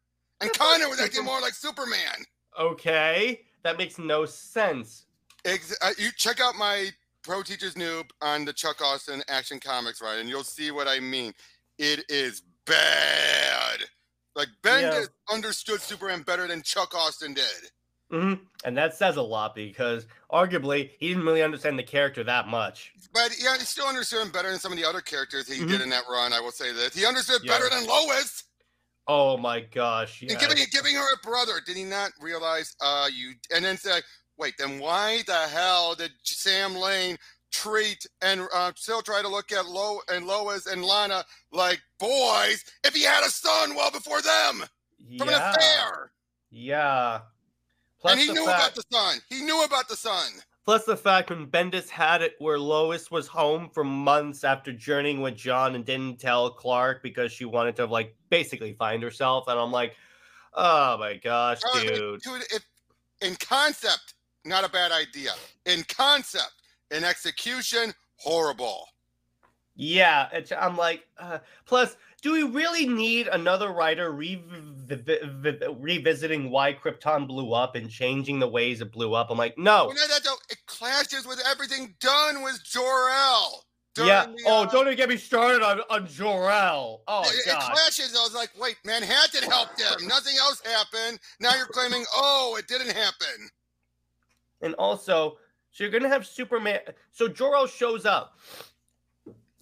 and Conner was acting more like Superman. Okay, that makes no sense. Ex- uh, you check out my Pro Teachers Noob on the Chuck Austin Action Comics run, and you'll see what I mean. It is bad. Like Bendis understood Superman better than Chuck Austin did. Hmm And that says a lot because arguably he didn't really understand the character that much. But yeah, he still understood him better than some of the other characters he Mhm. did in that run. I will say that he understood Yeah. better than Lois. Oh my gosh! And giving giving her a brother, did he not realize? Uh, you and then say, wait, then why the hell did Sam Lane treat and uh, still try to look at Lo and Lois and Lana like boys if he had a son well before them from an affair? yeah. Plus and he knew fact, about the son. He knew about the son. Plus the fact when Bendis had it where Lois was home for months after journeying with Jon and didn't tell Clark because she wanted to like basically find herself. And I'm like, oh my gosh, Uh, dude. dude, if, in concept, not a bad idea. In concept, in execution, horrible. Yeah, it's, I'm like, uh, plus, do we really need another writer revi- revisiting why Krypton blew up and changing the ways it blew up? I'm like, no. Well, not that though, it clashes with everything done with Jor-El. Yeah. the, Oh, uh, don't even get me started on, on Jor-El. Oh, it, it clashes. I was like, wait, Manhattan helped him. Nothing else happened. Now you're claiming, oh, it didn't happen. And also, so you're gonna have Superman. So Jor-El shows up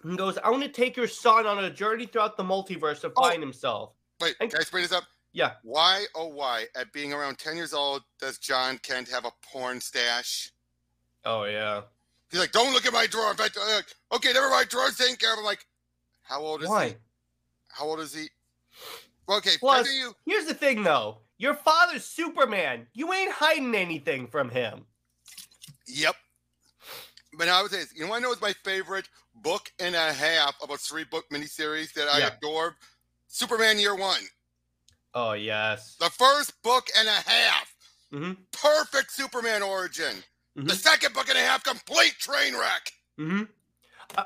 and goes, "I want to take your son on a journey throughout the multiverse to Oh. find himself." Wait, And- can I bring this up? Yeah. Why, oh, why, at being around 10 years old, does Jon Kent have a porn stash? Oh yeah. He's like, don't look at my drawer. In fact, uh, like, okay, never mind. Drawer's taken care of. I'm like, how old is he? Why? How old is he? Okay, Plus- Here's the thing, though. Your father's Superman. You ain't hiding anything from him. Yep. But I would say, this, you know, what I know is my favorite book and a half of a three book miniseries that I Yeah. adore. Superman Year One, Oh yes. the first book and a half, Mm-hmm. perfect Superman origin. The Mhm. second book and a half, complete train wreck. Mm-hmm.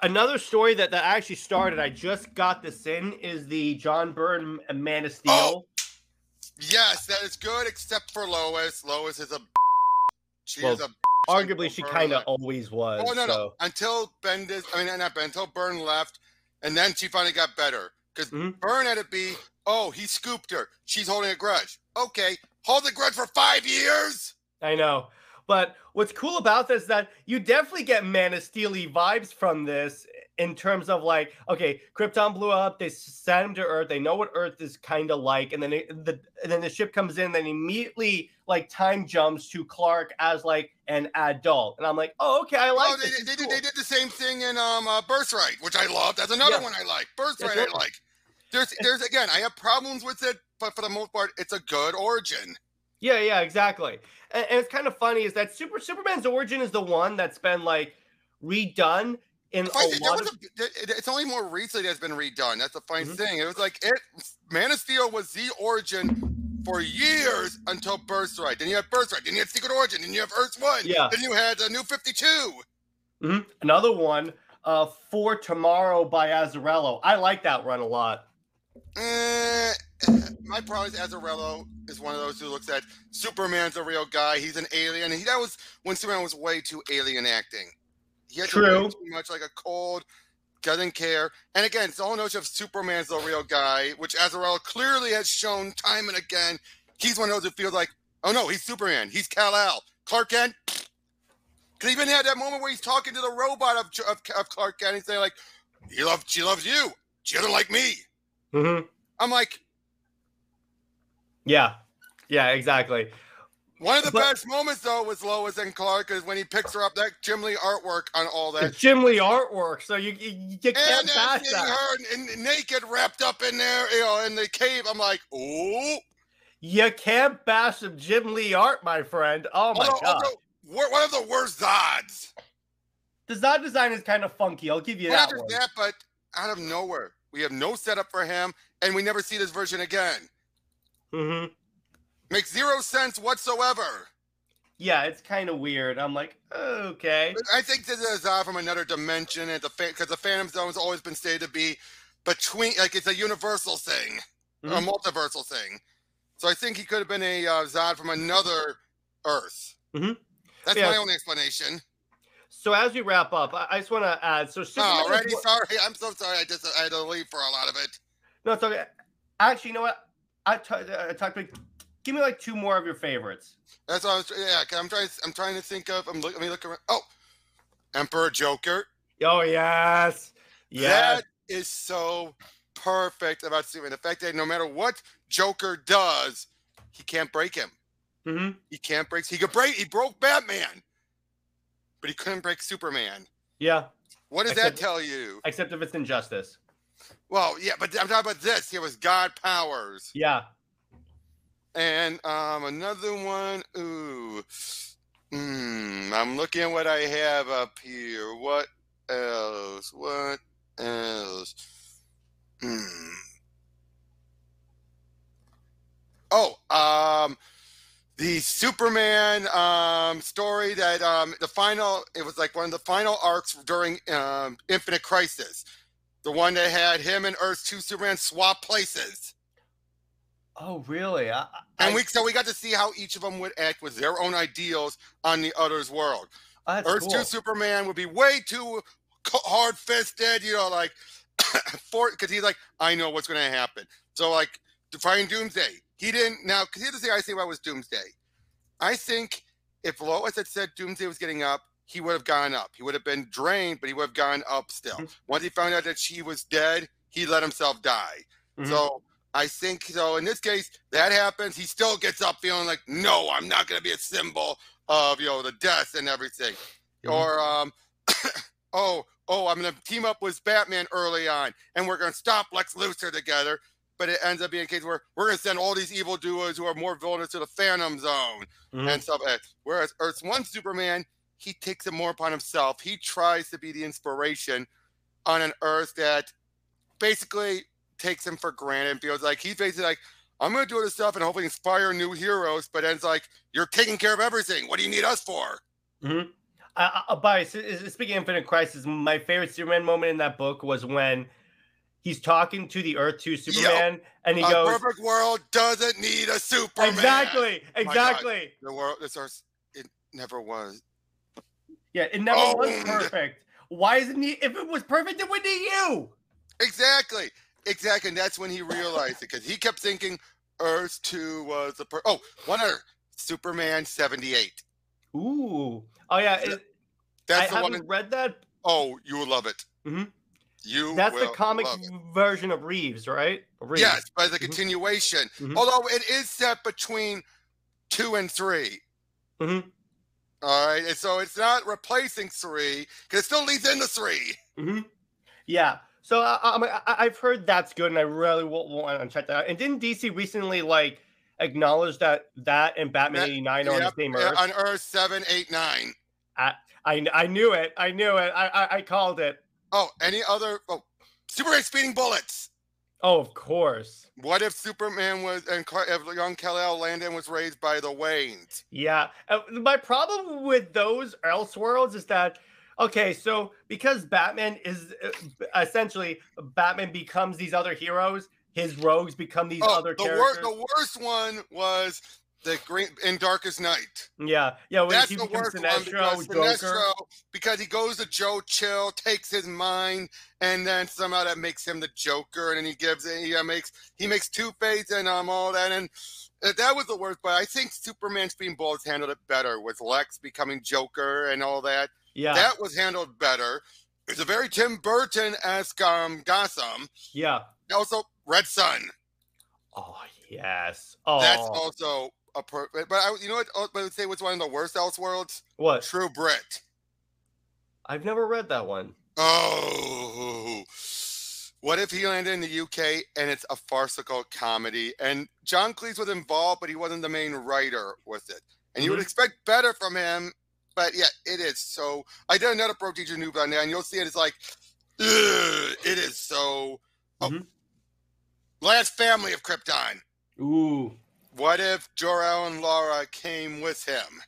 Another story that that actually started. I just got this in is the John Byrne Man of Steel. Oh, Yes, that is good, except for Lois. Lois is a. She Well, is a. Arguably, she kind of always was. Oh no, no. Until Bendis, I mean not Ben, until Byrne left, and then she finally got better. Because Mhm. Byrne had it be, oh, he scooped her. She's holding a grudge. Okay, hold the grudge for five years. I know. But what's cool about this is that you definitely get Man of Steel vibes from this in terms of like, okay, Krypton blew up, they sent him to Earth, they know what Earth is kind of like, and then it, the and then the ship comes in, then immediately like time jumps to Clark as like an adult, and I'm like, oh, okay, I like oh, they, this. they, it's did, they did the same thing in um uh, Birthright, which I loved. That's another Yeah. one I like. Birthright, That's I like. There's, there's again, I have problems with it, but for the most part, it's a good origin. Yeah, yeah, exactly. And, and it's kind of funny is that Super Superman's origin is the one that's been like redone in a lot was of a- it's only more recently that's been redone. That's the funny Mhm. thing. It was like it, Man of Steel was the origin for years until Birthright. Then you had Birthright. Then you had Secret Origin. Then you have Earth One. Yeah. Then you had the New Fifty Two. Mhm. another one, uh, For Tomorrow by Azzarello. I like that run a lot. Eh, my problem is Azzarello is one of those who looks at Superman's a real guy. He's an alien. He, that was when Superman was way too alien acting. He had to way True. too much like a cold, doesn't care. And again, it's the whole notion of Superman's the real guy, which Azzarello clearly has shown time and again. He's one of those who feels like, oh no, he's Superman. He's Kal El. Clark Kent. Because even had that moment where he's talking to the robot of, of, of Clark Kent. He's saying like, he loves, she loves you. She doesn't like me. Mhm. I'm like, Yeah, yeah, exactly. One of the But- best moments though was Lois and Clark is when he picks her up that Jim Lee artwork on all that. Jim Lee artwork, so you you, you can't And then pass seeing that. her in- naked, wrapped up in there, you know, in the cave. I'm like, oh, You can't bash some Jim Lee art, my friend. Oh my although, god. although, one of the worst Zods. The Zod design is kind of funky. I'll give you Not that just one. that, but out of nowhere, we have no setup for him, and we never see this version again. hmm Makes zero sense whatsoever. Yeah, it's kind of weird. I'm like, okay. I think this is a Zod from another dimension, and the because the Phantom Zone has always been stated to be between, like it's a universal thing. a Mhm. multiversal thing. So I think he could have been a uh, Zod from another Earth. Mhm. That's Yeah. my only explanation. So as we wrap up, I, I just want to add. So Oh, Superman is already sorry. I'm so sorry. I just I had to leave for a lot of it. No, it's okay. Actually, you know what? I t- uh, talked to. Give me like two more of your favorites. That's what I was. Yeah, I'm trying. I'm trying to think of. I'm looking. Let me look around. Oh, Emperor Joker. Oh yes, yes. That is so perfect about Superman. The fact that no matter what Joker does, he can't break him. hmm He can't break. He could break. He broke Batman, but he couldn't break Superman. Yeah, What does Except- that tell you? except if it's injustice. Well, yeah, but I'm talking about this. It was God powers. Yeah. And um another one. Ooh. Hmm. I'm looking at what I have up here. What else? What else? Hmm. Oh, um the Superman um story that um the final it was like one of the final arcs during um Infinite Crisis. The one that had him and Earth 2 Superman swap places. Oh really? I, I, And we so we got to see how each of them would act with their own ideals on the other's world. oh, Earth cool. Two Superman would be way too hard fisted, you know, like for because he's like, I know what's going to happen. So like defying Doomsday, he didn't. Now, because here's the thing I say about was Doomsday. I think if Lois had said Doomsday was getting up, he would have gone up. He would have been drained, but he would have gone up still. Mhm. Once he found out that she was dead, he let himself die. Mhm. So I think so. In this case, that happens. He still gets up feeling like, no, I'm not going to be a symbol of you know the death and everything. Mhm. Or um, oh, oh, I'm going to team up with Batman early on, and we're going to stop Lex Luthor together. But it ends up being a case where we're going to send all these evil doers who are more villainous to the Phantom Zone Mhm. and stuff. Whereas Earth's One Superman, he takes it more upon himself. He tries to be the inspiration on an Earth that basically takes him for granted and feels like he's basically like, I'm going to do this stuff and hopefully inspire new heroes. But then it's like, you're taking care of everything. What do you need us for? Mhm. I, I, by s- s- speaking of Infinite Crisis, my favorite Superman moment in that book was when he's talking to the Earth Two Superman, and he a goes, perfect world doesn't need a Superman. "Exactly, God. exactly. The world, this Earth, it never was. Yeah, it never was perfect. Why isn't he? If it was perfect, it would need you." Exactly. Exactly. And that's when he realized it because he kept thinking Earth 2 was the per- oh, one other Superman 78. Ooh, oh yeah, it, I That's the haven't read that. Oh, you will love it. Mhm. You That's the comic version of Reeves, right? Reeves. Yes, but the Mhm. continuation. Mhm. Although it is set between two and three. Mhm. All right. And so it's not replacing three because it still leads into three. hmm Yeah. So I, I've heard that's good, and I really want to check that out. And didn't DC recently like acknowledge that that and Batman That- 89 are on the same Earth? on Earth seven, eight, nine. I, I I knew it. I knew it. I I, I called it. Oh, any other? Oh, Superman speeding bullets. Oh, of course. What if Superman was and if young Kal-El Landon was raised by the Waynes? Yeah. Uh, my problem with those Elseworlds is that okay, so because Batman is uh, essentially Batman becomes these other heroes, his rogues become these Oh, other the, wor- the worst one was the Green in Darkest Night. yeah, yeah. When That's he the worst one because Sinestro. Because he goes to Joe Chill, takes his mind, and then somehow that makes him the Joker, and then he gives it. He uh, makes he makes Two Face and um all that, and uh, that was the worst. But I think Superman Speeding Bullets handled it better with Lex becoming Joker and all that. Yeah, That was handled better. It's a very Tim Burton esque um Gotham. yeah. Also, Red Sun. Oh yes. Oh, That's also a per- but I, you know what? oh, I would say was one of the worst Elseworlds. what? True Brit. I've never read that one. Oh, what if he landed in the UK and it's a farcical comedy? And John Cleese was involved, but he wasn't the main writer with it. And you would Mhm. expect better from him, but yeah, it is so. I did another Pro Teacher Noob on there, and you'll see it. It's like, it is so. Oh, Mhm. last family of Krypton. Ooh, What if Jor-El and Lara came with him?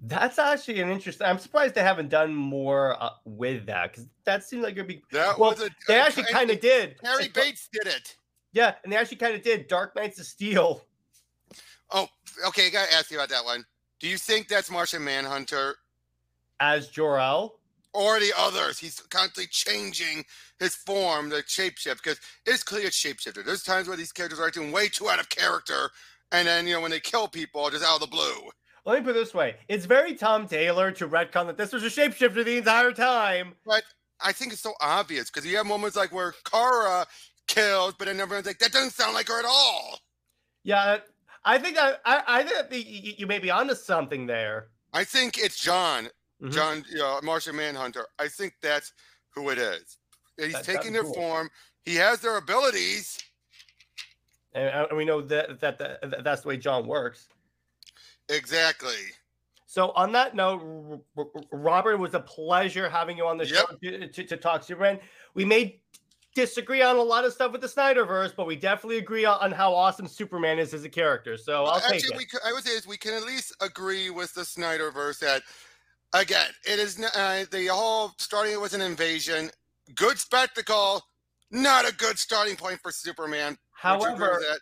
that's actually an interesting. I'm surprised they haven't done more uh, with that because that seemed like it'd be. That Well, was a. They actually kind of did. Cary Bates did it. Yeah, and they actually kind of did. Dark Knights of Steel. Oh, okay. I gotta ask you about that one. Do you think that's Martian Manhunter as Jor-El. or the others? He's constantly changing his form, the shapeshift, because it's clear it's shapeshifter. There's times where these characters are acting way too out of character, and then you know when they kill people, just out of the blue. Let me put it this way: it's very Tom Taylor to retcon that this was a shapeshifter the entire time. But I think it's so obvious because you have moments like where Kara kills, but then everyone's like, that doesn't sound like her at all. Yeah, I think I I, I think you, you may be onto something there. I think it's J'onn, Mhm. J'onn, you know, Martian Manhunter. I think that's who it is. He's That- taking their cool. form. He has their abilities. and, and we know that, that that that's the way J'onn works. Exactly. So on that note, Robert, it was a pleasure having you on the Yep. show to, to, talk to talk Superman. We may disagree on a lot of stuff with the Snyderverse, but we definitely agree on, how awesome Superman is as a character. So I'll take it. we could, I would say is we can at least agree with the Snyderverse that again, it is uh, the whole starting with an invasion, good spectacle, not a good starting point for Superman. Would you agree with However,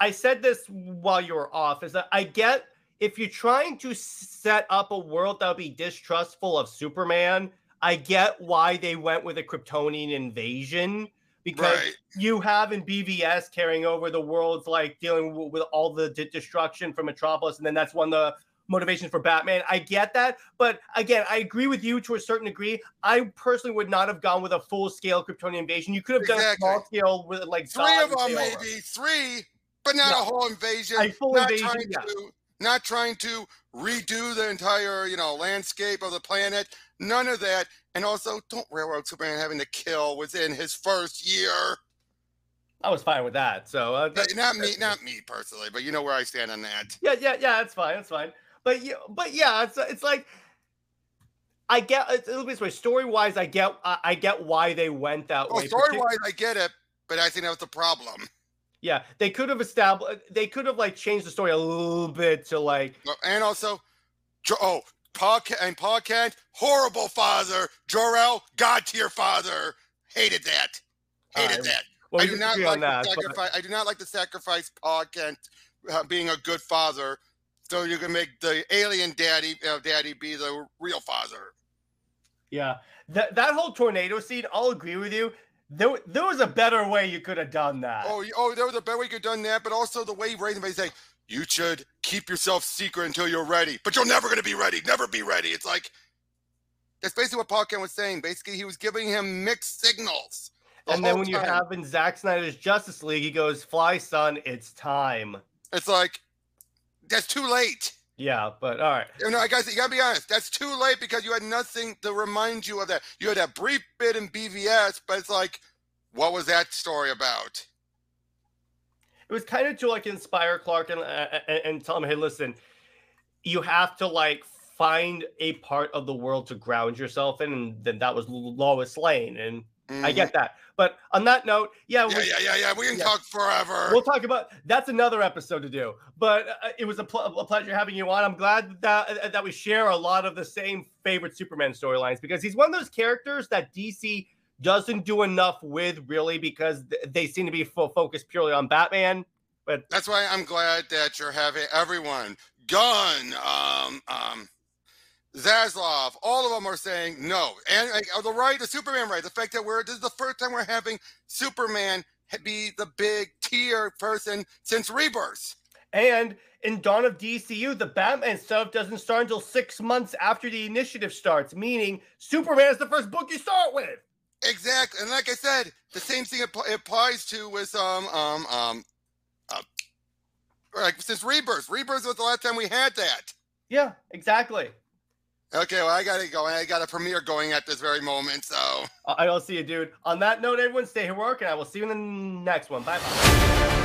I said this while you were off is that I get if you're trying to set up a world that would be distrustful of Superman, I get why they went with a Kryptonian invasion because right, you have in BVS carrying over the world's like dealing w- with all the de- destruction from Metropolis, and then that's one of the motivations for Batman. I get that, but again, I agree with you to a certain degree. I personally would not have gone with a full scale Kryptonian invasion. You could have done a small scale with like three of them over. maybe three, but not No. a whole invasion. A full invasion, yeah. to not trying to redo the entire you know landscape of the planet. None of that, and also don't railroad Superman having to kill within his first year. I was fine with that. So uh, not me, not me personally, but you know where I stand on that. yeah, yeah, yeah, that's fine. That's fine. But yeah, but yeah, it's it's like I get it's a little bit this way. Story wise, I get I, I get why they went that Oh, way. Story wise, I get it, but I think that was the problem. Yeah, they could have established. They could have like changed the story a little bit to like. And also, oh, Ke- and Kent, horrible father. Jor-El, god tier father. Hated that. Hated that. Well, I do not like that. the but- sacrifice. I do not like the sacrifice Pa Kent uh, being a good father. So you can make the alien daddy, uh, daddy, be the real father. yeah, that that whole tornado scene. I'll agree with you. There, there was a better way you could have done that. Oh, oh, there was a better way you could have done that, but also the way him by saying, you should keep yourself secret until you're ready, but you're never going to be ready. Never be ready. It's like, that's basically what Pa Kent was saying. Basically, he was giving him mixed signals. the and then when you have in Zack Snyder's Justice League, he goes, "Fly, son, it's time." It's like, that's too late. Yeah, but all right. You know, I guys, you gotta be honest. That's too late because you had nothing to remind you of that. You had that brief bit in BVS, but it's like, what was that story about? it was kind of to like inspire Clark and, uh, and and tell him, hey, listen, you have to like find a part of the world to ground yourself in, and then that was Lois Lane, and I Mhm. get that. But on that note, yeah, Yeah, we, yeah, yeah, yeah. We can yeah. talk forever. We'll talk about that's another episode to do. But uh, it was a, pl- a pleasure having you on. I'm glad that uh, that we share a lot of the same favorite Superman storylines because he's one of those characters that DC doesn't do enough with really because th- they seem to be fo- focused purely on Batman. But That's why I'm glad that you're having everyone, Gunn, um, um, Zaslav, all of them are saying no. And like, the right, the Superman right, the fact that we're this is the first time we're having Superman be the big tier person since Rebirth. and in Dawn of DCU, the Batman stuff doesn't start until six months after the initiative starts, meaning Superman is the first book you start with. Exactly, and like I said, the same thing app- applies to with um um um, uh, like since Rebirth. Rebirth was the last time we had that. Yeah, exactly. Okay, well I gotta go. I got a premiere going at this very moment, so. I- I'll see you, dude. On that note, everyone, stay heroic, and I will see you in the next one. Bye bye.